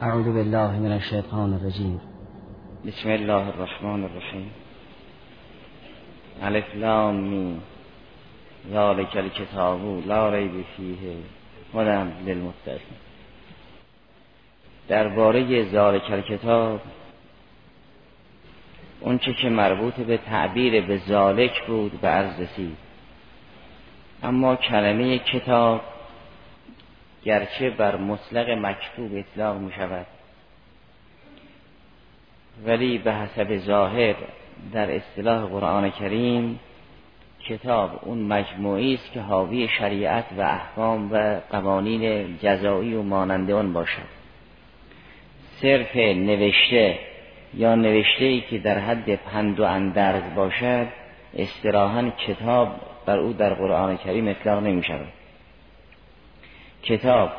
اعوذ بالله من الشیطان الرجیم. بسم الله الرحمن الرحیم. الف لام می ذالک الکتاب لا ریب فیه هدى للمتقین. درباره ذالک الکتاب اونچه که مربوط به تعبیر به ذالک بود به عرض رسید. اما کلمه کتاب گرچه بر مطلق مکتوب اطلاق می شود ولی به حسب ظاهر در اصطلاح قرآن کریم کتاب اون مجموعی است که حاوی شریعت و احکام و قوانین جزایی و ماننده اون باشد. صرف نوشته یا نوشته ای که در حد پند و اندرز باشد استراحا کتاب بر او در قرآن کریم اطلاق نمی شود کتاب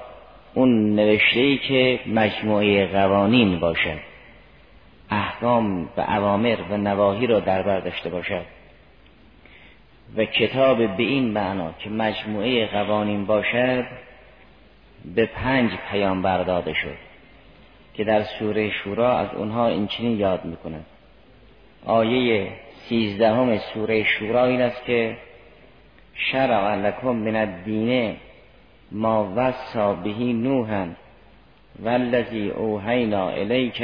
اون نوشته ای که مجموعه قوانین باشد. احکام و عوامر و نواهی را در بر داشته باشد. و کتاب به این معنا که مجموعه قوانین باشد به پنج پیامبر داده شد که در سوره شورا از اونها این چنین یاد می‌کند آیه سیزدهم سوره شورا این است که شرع لکم من الدینه ما وصا بهی نوحا والذی اوحینا الیک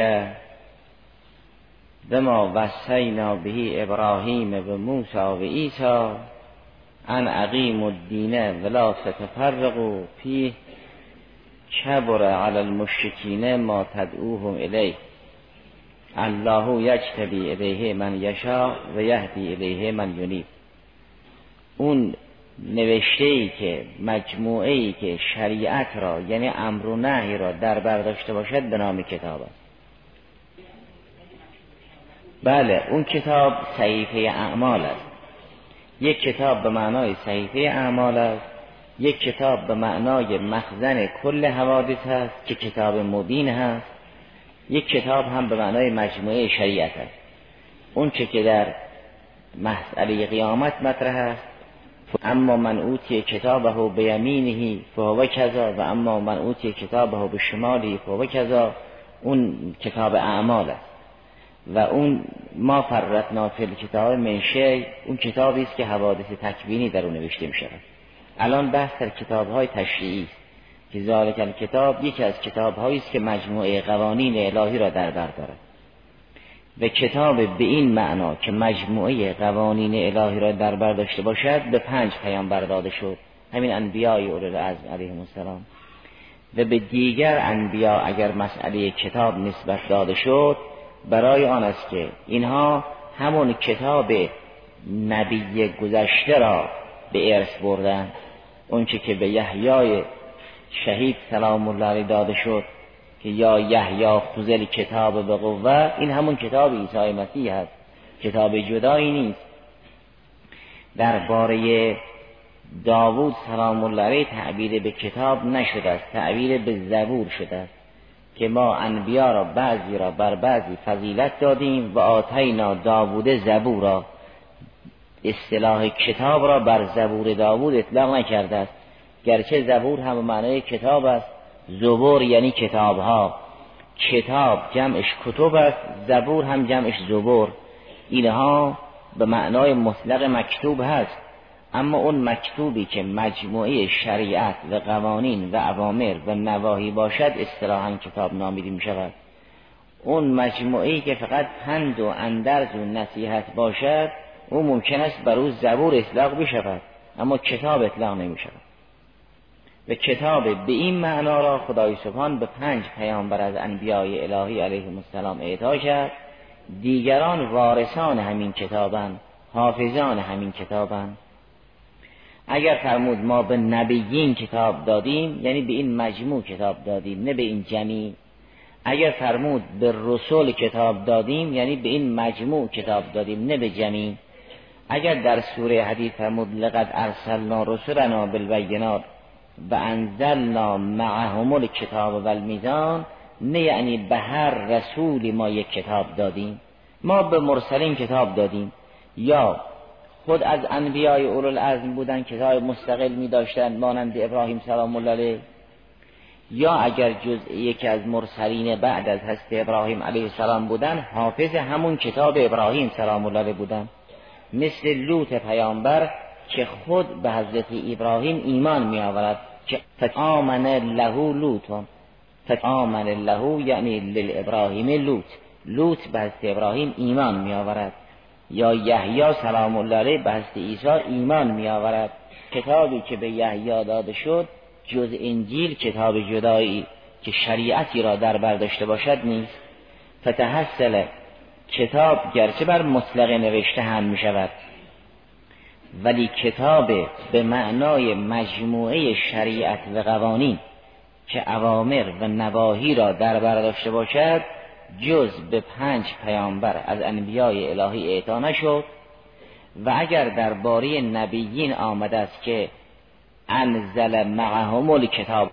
ما وصینا بهی ابراهیم و موسی و عیسی ان عقیم الدین ولا تتفرقوا فیه کبر علی المشرکین ما تدعوهم الیه الله یجتبی الیه من یشا و یهدی الیه من ینیب. اون نوشته ای که مجموعه ای که شریعت را یعنی امر و نهی را در برداشته باشد به نام کتاب است. بله اون کتاب صحیفه اعمال است. یک کتاب به معنای صحیفه اعمال است یک کتاب به معنای مخزن کل حوادث هست که کتاب مبین هست یک کتاب هم به معنای مجموعه شریعت است. اون چه که در مسئله قیامت مطرح است اما من اوتی کتابه به یمینه فهو کذا و اما من اوتی کتابه به شمالی فهو کذا اون کتاب اعمال است. و اون ما فرتنا فی کتاب منشه اون کتابی است که حوادث تکوینی در اون نوشته می شود الان بحث در کتاب های تشریعی است که ذالک کتاب یکی از کتاب است که مجموعه قوانین الهی را در بر دارد. و کتاب به این معنا که مجموعه قوانین الهی را در بر داشته باشد به پنج پیامبر داده شد. همین انبیای اولو از علیهم السلام. و به دیگر انبیا اگر مسئله کتاب نسبت داده شد برای آن است که اینها همون کتاب نبی گذشته را به ارث بردن. اونچه که به یحیای شهید سلام الله علیه داده شد. که یا یحیا خزل کتاب به قوه این همون کتاب عیسی مسیح هست. کتاب جدایی نیست. درباره داوود سلام الله علیه تعبیر به کتاب نشده است. تعبیر به زبور شده است. که ما انبیا را بعضی را بر بعضی فضیلت دادیم و آتینا داوود زبورا. اصطلاح کتاب را بر زبور داوود اطلاق نکرده است. گرچه زبور هم معنای کتاب است زبور یعنی کتاب ها کتاب جمعش کتب است زبور هم جمعش زبور. اینها به معنای مطلق مکتوب هست اما اون مکتوبی که مجموعه شریعت و قوانین و عوامر و نواهی باشد اصطلاحا کتاب نامیده می شود اون مجموعه که فقط پند و اندرز و نصیحت باشد او ممکن است بر او زبور اطلاق بشود اما کتاب اطلاق نمی شود و کتاب به این معنا را خدای سبحان به پنج پیامبر از انبیای الهی علیه السلام اعطا کرد. دیگران وارثان همین کتابن حافظان همین کتابن. اگر فرمود ما به نبیین کتاب دادیم یعنی به این مجموع کتاب دادیم نه به این جمعی اگر فرمود به رسول کتاب دادیم یعنی به این مجموع کتاب دادیم نه به جمعی اگر در سوره حدیث فرمود لقد ارسلنا رسولنا بالبینات و انزلنا معهم الکتاب و المیزان نه یعنی به هر رسولی ما یک کتاب دادیم. ما به مرسلین کتاب دادیم. یا خود از انبیای اولو العزم بودن کتاب مستقل می داشتن مانند ابراهیم سلام الله علیه. یا اگر جز یکی از مرسلین بعد از هست ابراهیم علیه السلام بودن حافظ همون کتاب ابراهیم سلام الله بودن. مثل لوط پیامبر که خود به حضرت ابراهیم ایمان می آورد که فتآمن له لوط فتآمن له یعنی للابراهیم لوط لوط به حضرت ابراهیم ایمان می آورد یا یحیی سلام الله علیه به حضرت عیسی ایمان می آورد کتابی که به یحیی داده شد جز انجیل کتاب جدایی که شریعتی را در برداشته باشد نیست. فتحصل کتاب گرچه بر مطلق نوشته هم می شود ولی کتاب به معنای مجموعه شریعت و قوانین که اوامر و نواهی را در برداشته باشد جز به پنج پیامبر از انبیای الهی اعطا نشد. و اگر درباره نبیین آمده است که انزل معهم کتاب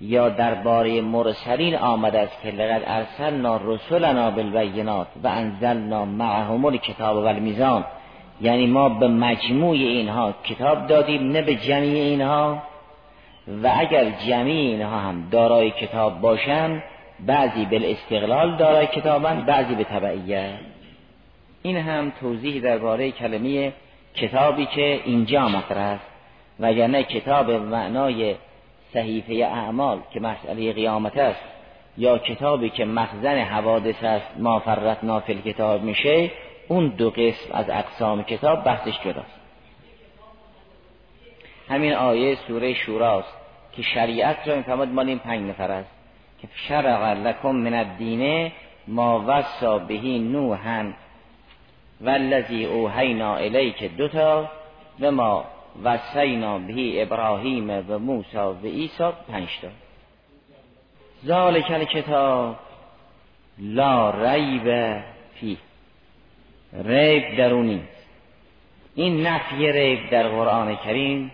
یا درباره مرسلین آمده است که لقد ارسلنا رسولنا بالبینات و انزلنا معهم کتاب و المیزان یعنی ما به مجموع اینها کتاب دادیم نه به جمعی اینها. و اگر جمعی اینها هم دارای کتاب باشند بعضی به استقلال دارای کتابند بعضی به تبعیه. این هم توضیح درباره کلمه کتابی که اینجا مطرح است. وگرنه کتاب معنای صحیفه اعمال که مسئله قیامت است یا کتابی که مخزن حوادث است ما فرت نافل کتاب میشه اون دو قسم از اقسام کتاب بحثش جداست. همین آیه سوره شوراست که شریعت را می‌فهمد مال این پنج نفر است که شرع لکم من الدین ما وصا بهی نوحن والذی اوحینا الیک دوتا و ما وصینا بهی ابراهیم و موسی و عیسی تا. ذالک کتاب لا ریب فی ریب درونی. این نفی ریب در قرآن کریم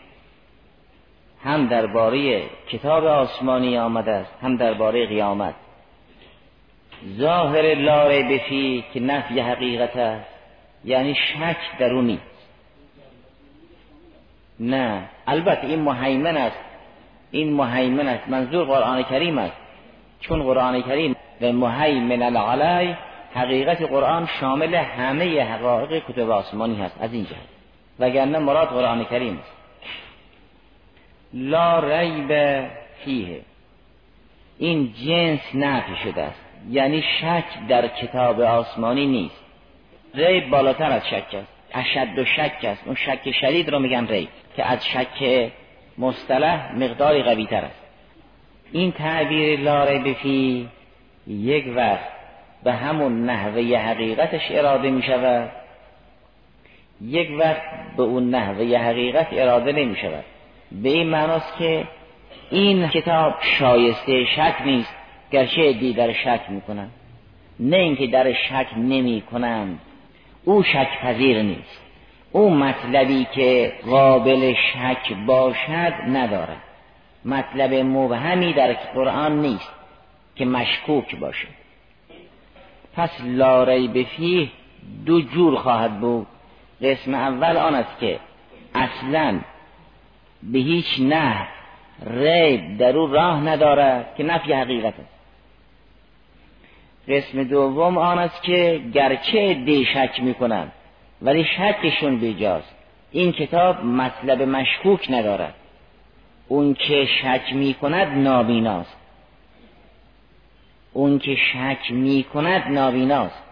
هم درباره کتاب آسمانی آمده است هم درباره قیامت. ظاهر لا ریب فی که نفی حقیقت است یعنی شک درونی. نه البته این محیمن است. این محیمن است. منظور قرآن کریم است. چون قرآن کریم و محیمن علی حقیقت قرآن شامل همه حقایق کتب آسمانی هست از این جهت. وگرنه مراد قرآن کریم است. لا ریب فیه. این جنس نفی شده است. یعنی شک در کتاب آسمانی نیست. ریب بالاتر از شک است. اشد و شک است. اون شک شدید رو میگن ریب که از شک مصطلح مقداری قوی تر است. این تعبیر لاره بفی یک وقت به همون نحوه حقیقتش اراده می شود یک وقت به اون نحوه حقیقت اراده نمی شود به این معناست که این کتاب شایسته شک نیست گرچه دی در شک می‌کنن نه اینکه در شک نمی کنند او شک پذیر نیست. او مطلبی که قابل شک باشد ندارد. مطلب مبهمی در قرآن نیست که مشکوک باشه. پس لاری بفیه دو جور خواهد بود. قسم اول آن است که اصلا به هیچ نه ریب در او راه ندارد که نفی حقیقت است. قسم دوم آن است که گرچه دی شک می‌کنند ولی شکشون بیجاست. این کتاب مطلب مشکوک ندارد. اون که شک می کند نابیناست. اون که شک می کند نابیناست.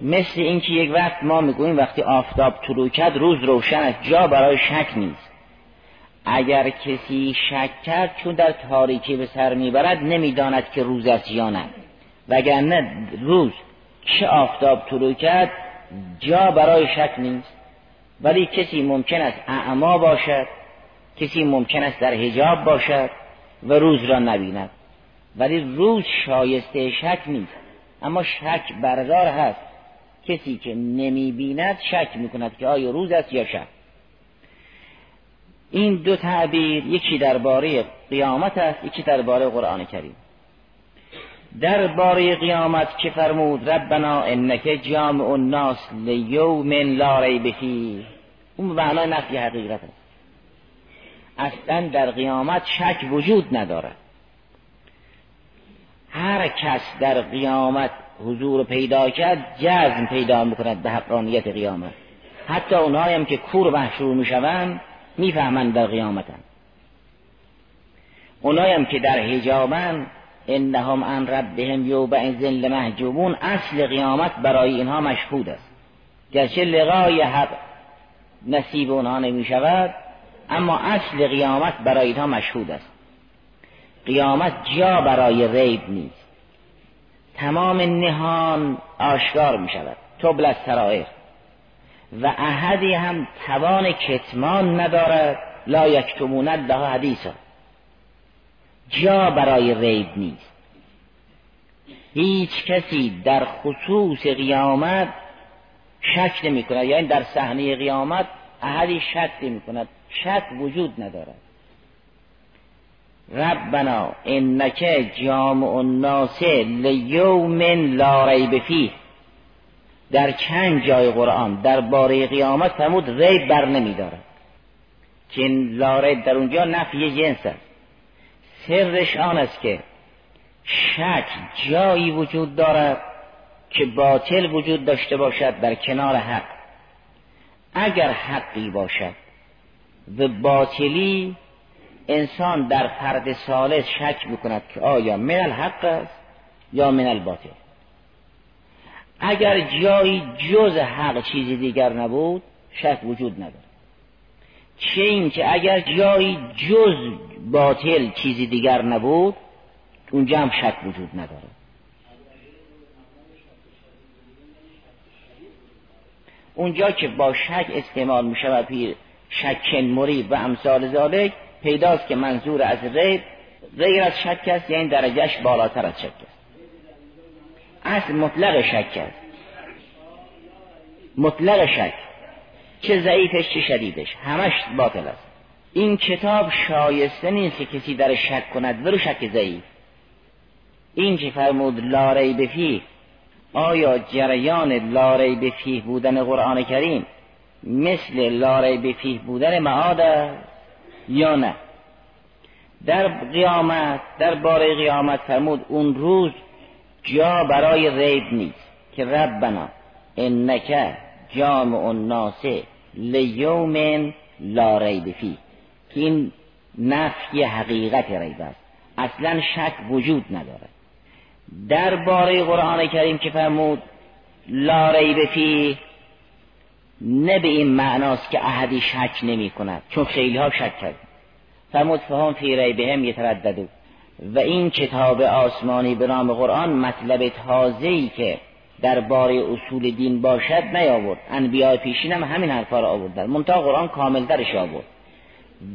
مثل اینکه یک وقت ما می‌گوییم وقتی آفتاب طلوع کرد روز روشن است جا برای شک نیست. اگر کسی شک کرد چون در تاریکی به سر می‌برد نمی‌داند که روز است یا نه. وگرنه روز چه آفتاب طلوع کرد جا برای شک نیست. ولی کسی ممکن است اعما باشد کسی ممکن است در حجاب باشد و روز را نبیند. ولی روز شایسته شک نیست اما شک بردار هست. کسی که نمی بیند شک می کند که آیا روز است یا شب. این دو تعبیر یکی درباره قیامت است یکی درباره قرآن کریم. در باره قیامت که فرمود ربنا انک جامع الناس لیوم لا ریب فیه. اون معنای نفی حقیقت است. اصلا در قیامت شک وجود ندارد. هر کس در قیامت حضور پیدا کرد جزم پیدا می‌کند به حقانیت قیامت. حتی اونهایی هم که کور محشور می‌شوند می‌فهمند در قیامتن. اونهایی هم که در حجابن انهم عن ربهم یومئذ لمحجوبون. اصل قیامت برای اینها مشهود است. گرچه لقای حق نصیب اونها نمی شود اما اصل قیامت برای اینها مشهود است. قیامت جا برای ریب نیست. تمام نهان آشکار می شود تبل از سرائر و احدی هم توان کتمان ندارد لا یکتمون الله حدیثا. جا برای ریب نیست. هیچ کسی در خصوص قیامت شک نمی کند یعنی در صحنه قیامت احدی شک نمی کند شک وجود ندارد. ربنا انک جامع الناس لیوم لا ریب فیه. در چند جای قرآن در باره قیامت فرمود ریب بر نمیدارد که لا ریب در اونجا نفی جنس است. سرش آن است که شک جایی وجود دارد که باطل وجود داشته باشد در کنار حق. اگر حقی باشد و باطلی انسان در فرد سالس شک می‌کند که آیا من الحق است یا من الباطل اگر جایی جز حق چیزی دیگر نبود شک وجود ندارد. چه این که اگر جایی جز باطل چیزی دیگر نبود اونجا هم شک وجود نداره اونجا که با شک استعمال می شود پیر شک مریب و امثال ذالک پیداست که منظور از ریب غیر از شک است یعنی درجهش بالاتر از شک است. اصل مطلق شک است. مطلق شک. چه ضعیفش چه شدیدش. همش باطل است. این کتاب شایسته نیست که کسی در شک کند. ولو شک ضعیف. این که فرمود لاری بفیه آیا جریان لاری بفیه بودن قرآن کریم مثل لاری بفیه بودن معاد یا نه. در قیامت در باره قیامت فرمود اون روز جا برای ریب نیست که ربنا انک جامع الناس لیوم لا ریب فی. که این نفی حقیقت ریب است. اصلا شک وجود نداره. در باره قرآن کریم که فرمود لا ریب فی نه به این معناست که احدی شک نمی کند چون خیلی ها شک کرد فرمود فهم فی ریبهم یترددو و این کتاب آسمانی به نام قرآن مطلب تازه‌ای که در باره اصول دین باشد نیاورد. انبیاء پیشین هم همین حرفا را آوردن. منتها قرآن کامل درش آورد.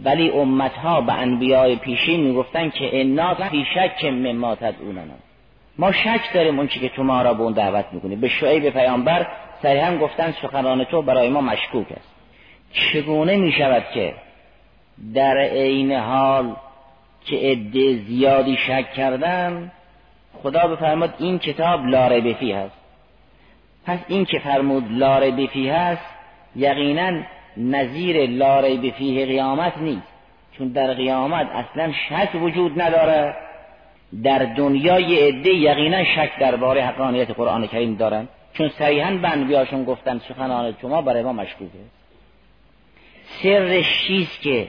ولی امتها به انبیاء پیشین می‌گفتن که انا فی شک مما تدعوننا. ما شک داریم اون که تو ما را به اون دعوت می‌کنی. به شعیب پیامبر صریحا گفتن سخنان تو برای ما مشکوک است. چگونه می شود که در عین حال که عده زیادی شک کردن خدا بفرماد این کتاب لاره بفی هست. پس این که فرمود لاره بفی هست یقینا نظیر لاره بفیه قیامت نیست. چون در قیامت اصلا شک وجود نداره. در دنیای عده یقینا شک درباره حقانیت قرآن کریم دارن. چون صریحا به انبیاشون گفتن سخنان شما برای ما مشکوکه. سرش چیست که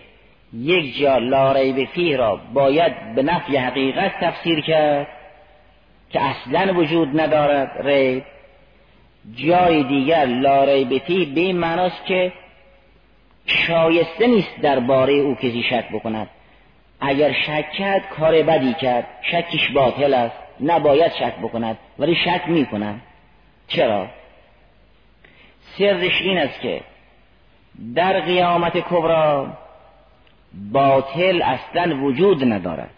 یک جا لاره فیه را باید به نفی حقیقت تفسیر کرد که اصلا وجود ندارد ریب. جای دیگر لاره فیه به این معناست که شایسته نیست درباره او کسی شک بکند. اگر شک کرد کار بدی کرد. شکش باطل است. نباید شک بکند. ولی شک می کند چرا؟ سرش این است که در قیامت کبرا باطل اصلا وجود ندارد.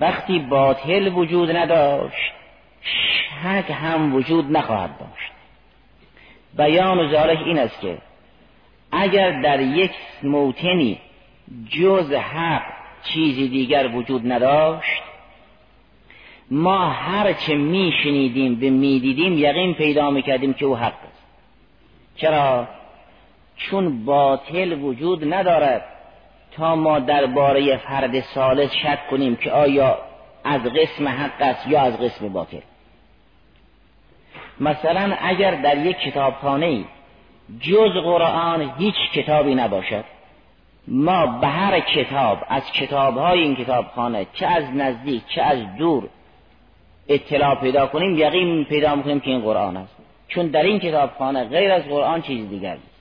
وقتی باطل وجود نداشت شک هم وجود نخواهد داشت. بیان و ذالک این است که اگر در یک موتنی جز حق چیزی دیگر وجود نداشت ما هرچه میشنیدیم به می‌دیدیم یقین پیدا می‌کردیم که او حق است. چرا؟ چون باطل وجود ندارد. تا ما درباره فرد سالس شک کنیم که آیا از قسم حق است یا از قسم باطل. مثلا اگر در یک کتابخانه جز قرآن هیچ کتابی نباشد ما به هر کتاب از کتابهای این کتابخانه چه از نزدیک چه از دور اطلاع پیدا کنیم یقین پیدا می‌کنیم که این قرآن است. چون در این کتابخانه غیر از قرآن چیز دیگر نیست.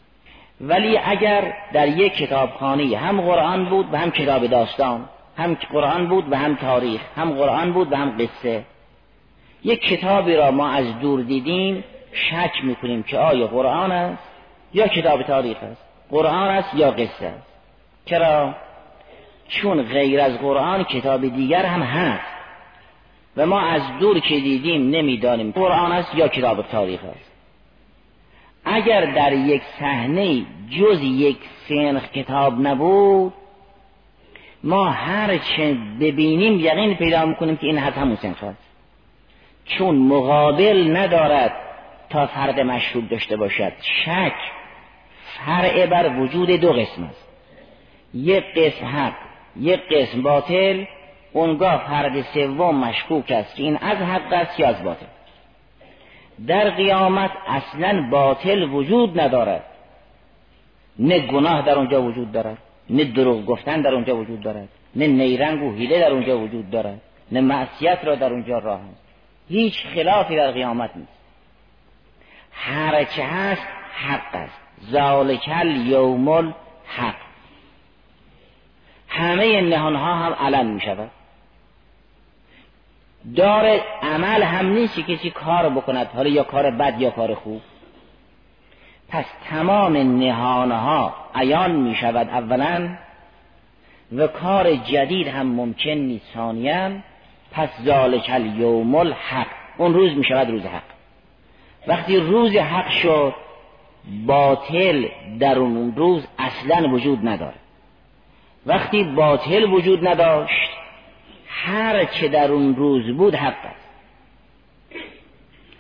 ولی اگر در یک کتابخانه هم قرآن بود و هم کتاب داستان هم قرآن بود و هم تاریخ هم قرآن بود و هم قصه یک کتابی را ما از دور دیدیم شک می‌کنیم که آیا قرآن است یا کتاب تاریخ است. قرآن است یا قصه است. چرا؟ چون غیر از قرآن کتاب دیگر هم هست. و ما از دور که دیدیم نمی‌دانیم. قرآن است یا کتاب تاریخ است. اگر در یک صحنه جز یک سنخ کتاب نبود ما هر چه ببینیم یقین پیدا می‌کنیم که این هست همون سنخ است. چون مقابل ندارد تا فرد مشروب داشته باشد. شک فرع بر وجود دو قسم است. یک قسم حق یک قسم باطل اونگاه فرد سوم مشکوک است. این از حق است یا از باطل؟ در قیامت اصلا باطل وجود ندارد. نه گناه در اونجا وجود دارد نه دروغ گفتن در اونجا وجود دارد نه نیرنگ و حیله در اونجا وجود دارد نه معصیت را در اونجا راه است. هیچ خلافی در قیامت نیست. هر چه هست حق است. ذالکل یوم حق همه نهان ها هم علم می شود دار عمل هم نیست که کسی کار بکند حالا یا کار بد یا کار خوب. پس تمام نهانه ها عیان می شود اولا و کار جدید هم ممکن نیست. ثانیا پس ذالک الیوم الحق. اون روز می شود روز حق. وقتی روز حق شد باطل در اون روز اصلا وجود نداره. وقتی باطل وجود نداشت هر چه در اون روز بود حق است.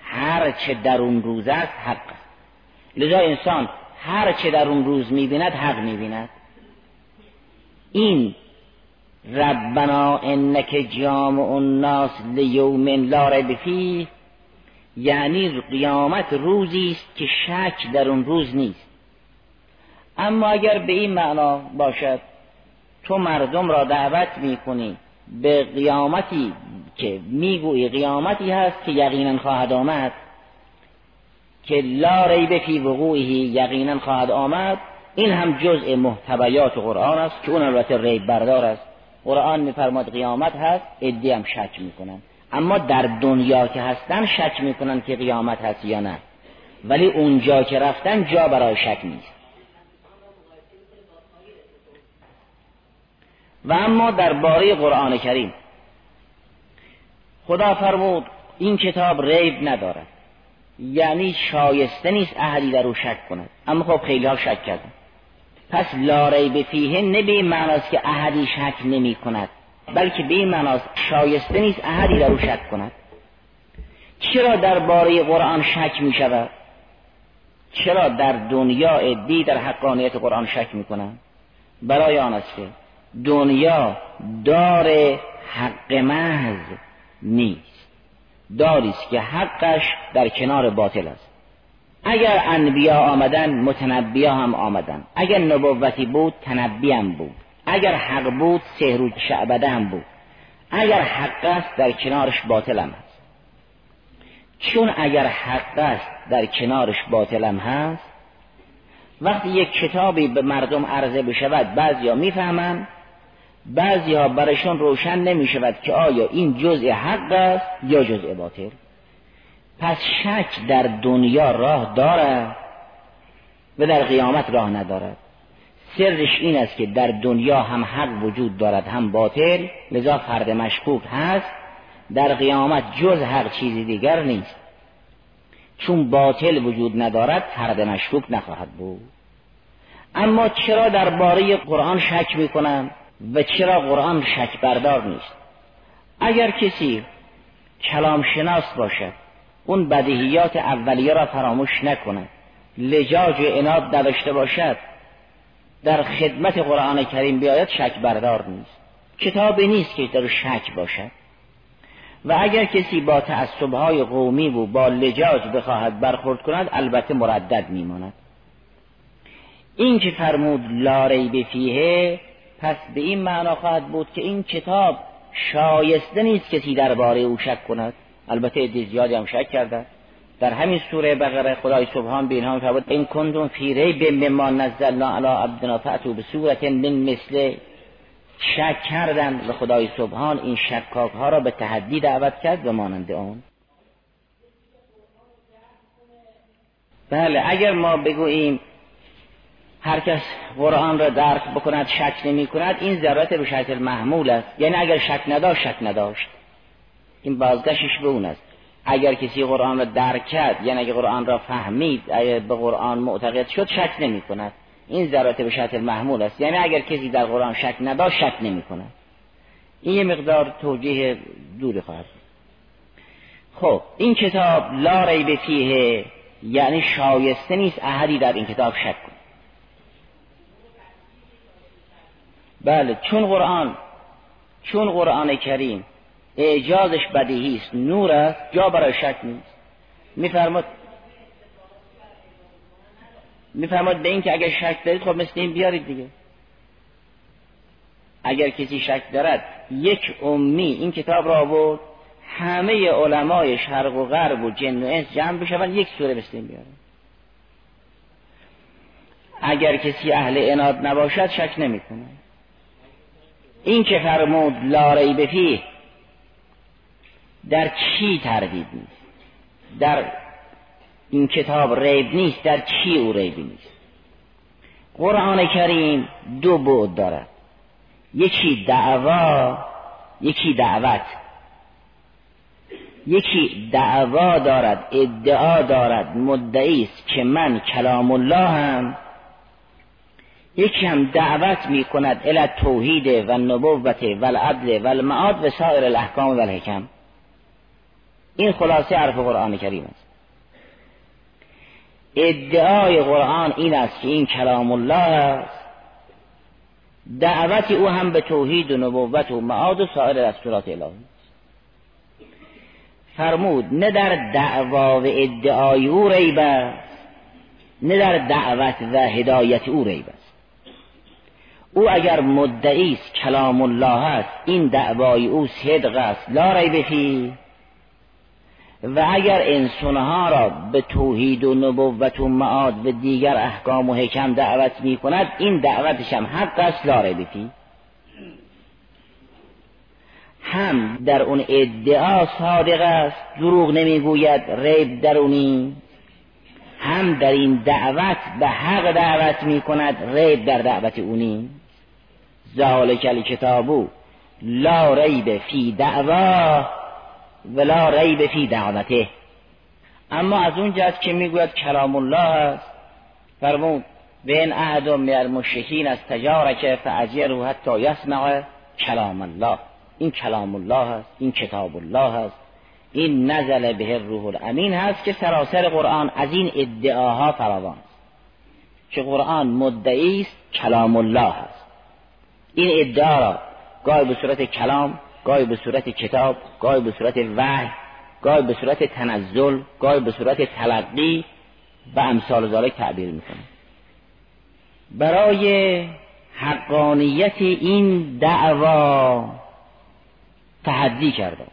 هر چه در اون روز است حق است. لذا انسان هر چه در اون روز می‌بیند حق می‌بیند. این ربنا انک جامع الناس لیوم لا ریب یعنی قیامت روزی است که شک در اون روز نیست. اما اگر به این معنا باشد تو مردم را دعوت می‌کنی به قیامتی که می‌گویی قیامتی هست که یقینا خواهد آمد که لا ریب فی وقوعه یقینا خواهد آمد این هم جزء محتویات قرآن است که اون البته ریب بردار است. قرآن میفرماد قیامت هست ادی هم شک می‌کنن. اما در دنیا که هستن شک می‌کنن که قیامت هست یا نه. ولی اونجا که رفتن جا برای شک نیست. و اما درباره قرآن کریم. خدا فرمود این کتاب ریب ندارد. یعنی شایسته نیست اهلی در او شک کند. اما خب خیلی ها شک کردن. پس لا ریب فیه نه به معناست که احدی شک نمی کند بلکه به این معناست شایسته نیست احدی در او شک کند. چرا درباره قرآن شک می شود؟ چرا در دنیا ادی در حقانیت قرآن شک می کنند برای آن است که دنیا دار حق محض نیست. داری است که حقش در کنار باطل است. اگر انبیا آمدن متنبیا هم آمدن. اگر نبوتی بود تنبی هم بود. اگر حق بود سهر و شعبده هم بود. اگر حق است در کنارش باطل هم هست. چون اگر حق است در کنارش باطل هم هست وقتی یک کتابی به مردم عرضه بشود بعضیا می‌فهمند بعضی ها برشان روشن نمی شود که آیا این جزء حق است یا جزء باطل. پس شک در دنیا راه دارد و در قیامت راه ندارد. سرش این است که در دنیا هم حق وجود دارد هم باطل. لذا فرد مشکوک هست. در قیامت جز هر چیزی دیگر نیست. چون باطل وجود ندارد فرد مشکوک نخواهد بود. اما چرا درباره قرآن شک می‌کنم؟ و چرا قرآن شک بردار نیست؟ اگر کسی کلام شناس باشد اون بدیهیات اولیه را فراموش نکند. لجاج و اناد نداشته باشد در خدمت قرآن کریم بیاید شک بردار نیست. کتابی نیست که در شک باشد. و اگر کسی با تعصبهای قومی و با لجاج بخواهد برخورد کند البته مردد میماند. این که فرمود لاری بفیه پس به این معنا خواهد بود که این کتاب شایسته نیست کسی درباره او شک کند. البته عده زیادی هم شک کردن در همین سوره بقره خدای سبحان به اینها میفرمود این کنتم فی ریب مما نزلنا علی عبدنا فاتو به صورت من مثل. شک کردن و خدای سبحان این شکاک ها را به تحدی دعوت کرد و مانند آن. بله اگر ما بگوییم هر کس قرآن را درک بکند شک نمی کند این ضرورت به شرط محمول است. یعنی اگر شک نداشت شک نداشت. این بازگشتش به اون است. اگر کسی قرآن را درک کرد یعنی اگر قرآن را فهمید اگر به قرآن معتقد شد شک نمی کند. این ضرورت به شرط محمول است. یعنی اگر کسی در قرآن شک نداشت شک نمی کند. این یه مقدار توجیه دوری خواهد خب این کتاب لا ریب فیه یعنی شایسته نیست احدی در این کتاب شک کن بله چون قرآن چون قرآن کریم اعجازش بدیهی است نور است جا برای شک نیست. میفرماد میفرماد به این که اگر شک دارید خب مثل این بیارید دیگه. اگر کسی شک دارد یک امی این کتاب را آورد همه علمای شرق و غرب و جن و انس جمع بشوند یک سوره مثل این بیاره اگر کسی اهل اناد نباشد شک نمی‌کنه این که فرمود لا ریب در چی تردید نیست؟ در این کتاب ریب نیست در چی او ریبی نیست؟ قرآن کریم دو بود دارد. یکی دعوا یکی دعوت. یکی دعوا دارد ادعا دارد مدعی است که من کلام الله هم یکی هم دعوت می کند الى توحید و نبوت و العدل و المعاد و سایر الاحکام و الحکم. این خلاصه عرف قرآن کریم است. ادعای قرآن این است که این کلام الله است. دعوت او هم به توحید و نبوت و معاد و سایر دستورات الهی فرمود نه در دعوا و ادعای او ریب است نه در دعوت و هدایت او ریب است. او اگر مدعی است کلام الله است این دعوای او صدق است لا ریب و اگر انسانها را به توحید و نبوت و معاد و دیگر احکام و حکم دعوت می کند این دعوتش هم حق است لا ریب هم در اون ادعا صادق است دروغ نمی‌گوید ریب درونی. هم در این دعوت به حق دعوت می کند ریب در دعوت اونی. ذالک الکتابو لا ریب فی دعوا ولا ریب فی دعوته. اما از اون جهت که می‌گوید کلام الله است فرمود بین احد من المشرکین از تجارک فاجره حتی یسمع کلام الله. این کلام الله است این کتاب الله است. این نزل به روح الامین هست که سراسر قرآن از این ادعاها فراوان است. که قرآن مدعی است کلام الله است. این ادعا را گاهی به صورت کلام گاهی به صورت کتاب گاهی به صورت وحی گاهی به صورت تنزل گاهی به صورت تلقی و امثال ذالک تعبیر می‌کنه. برای حقانیت این دعوا تحدی کرده است.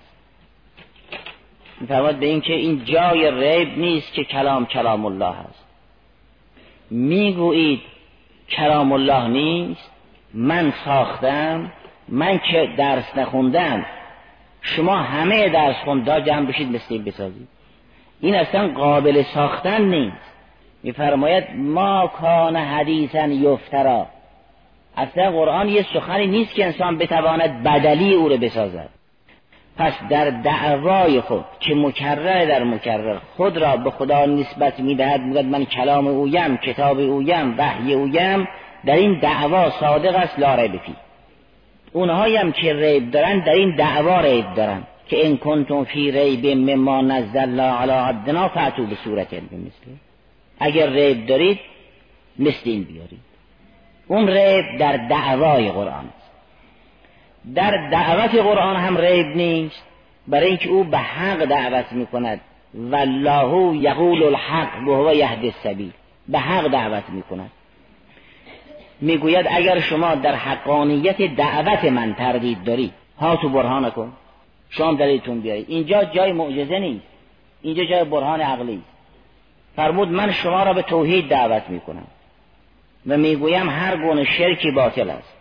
میفرماد به اینکه این جای ریب نیست که کلام کلام الله است. می‌گویید کلام الله نیست من ساختم من که درس نخوندم شما همه درس خوندا جمع بشید مثل این بسازید این اصلا قابل ساختن نیست. میفرماید ما کان حدیثا یفترا. اصلا قرآن یه سخنی نیست که انسان بتواند بدلی او رو بسازد. پس در دعوای خود که مکرر در مکرر خود را به خدا نسبت می‌دهد می‌گوید من کلام اویم کتاب اویم وحی اویم در این دعوا صادق است لا ریب فی. اونهایی هم که ریب دارن در این دعوا ریب دارن. که ان کنتم فی ریب مما نزلنا علی عبدنا فاتو به صورت مثل اگر ریب دارید مثل این بیارید. اون ریب در دعوای قرآن است. در دعوت قرآن هم ریب نیست. برای اینکه او به حق دعوت می‌کند. والله یقول الحق و هو یهد السبیل. به حق دعوت می‌کند. می‌گوید اگر شما در حقانیت دعوت من تردید داری ها تو برهان کن. شما دلیلتون بیارید اینجا جای معجزه نیست. اینجا جای برهان عقلی است. فرمود من شما را به توحید دعوت می‌کنم. و می‌گویم هر گونه شرکی باطل است.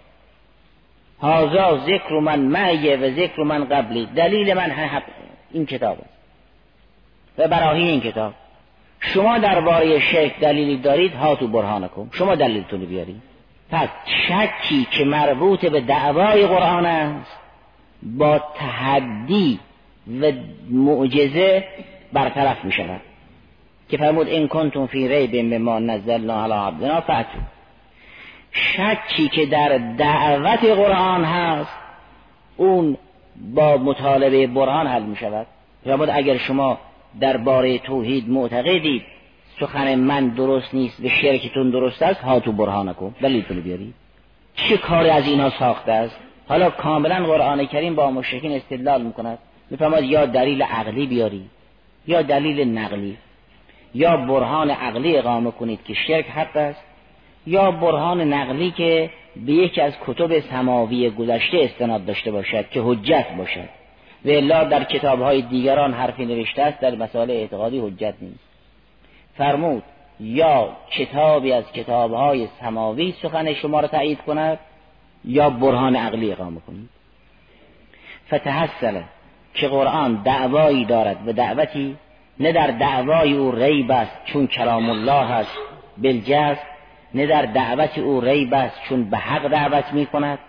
هازا ذکر من معیه و ذکر من قبلی. دلیل من حق این کتاب است. و براهین این کتاب. شما درباره شرک دلیلی دارید ها تو برهان کن. شما دلیلتون بیارید. پس شکی که مربوط به دعوای قرآن است با تحدی و معجزه برطرف می شود که فرمود این کنتم فی ریب مما نزلنا علی عبدنا فاتو. شکی که در دعوت قرآن هست اون با مطالبه برهان حل می شود فرمود اگر شما درباره توحید معتقدید سخن من درست نیست به شرکتون درست است ها تو برهان کن. دلیلتون بیارید چه کاری از اینا ساخته است؟ حالا کاملا قرآن کریم با مشرکین استدلال می‌کند. میفرماد یا دلیل عقلی بیاری یا دلیل نقلی. یا برهان عقلی اقامه کنید که شرک حق است یا برهان نقلی که به یکی از کتب سماوی گذشته استناد داشته باشد که حجت باشد. و الا در کتاب های دیگران حرفی نوشته است در مسائل اعتقادی حجت نیست. فرمود یا کتابی از کتاب های سماوی سخن شما را تایید کند یا برهان عقلی اقامه کنید فتحصله که قرآن دعوایی دارد و دعوتی نه در دعوای او ریب است چون کلام الله است بلجز نه در دعوت او ریب است چون به حق دعوت می کند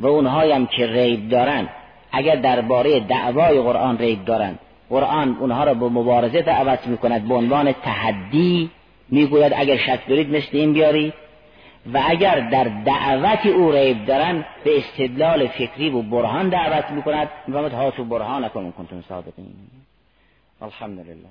و اونهایی که ریب دارند اگر درباره دعوای قرآن ریب دارند قرآن اونها را به مبارزه دعوت می کند به عنوان تحدی می‌گوید اگر شک دارید مثل این بیارید و اگر در دعوت او ریب دارن به استدلال فکری و برهان دعوت می‌کند. می‌فهمد هاتو برهان کنون کنتون صادقین. الحمدلله.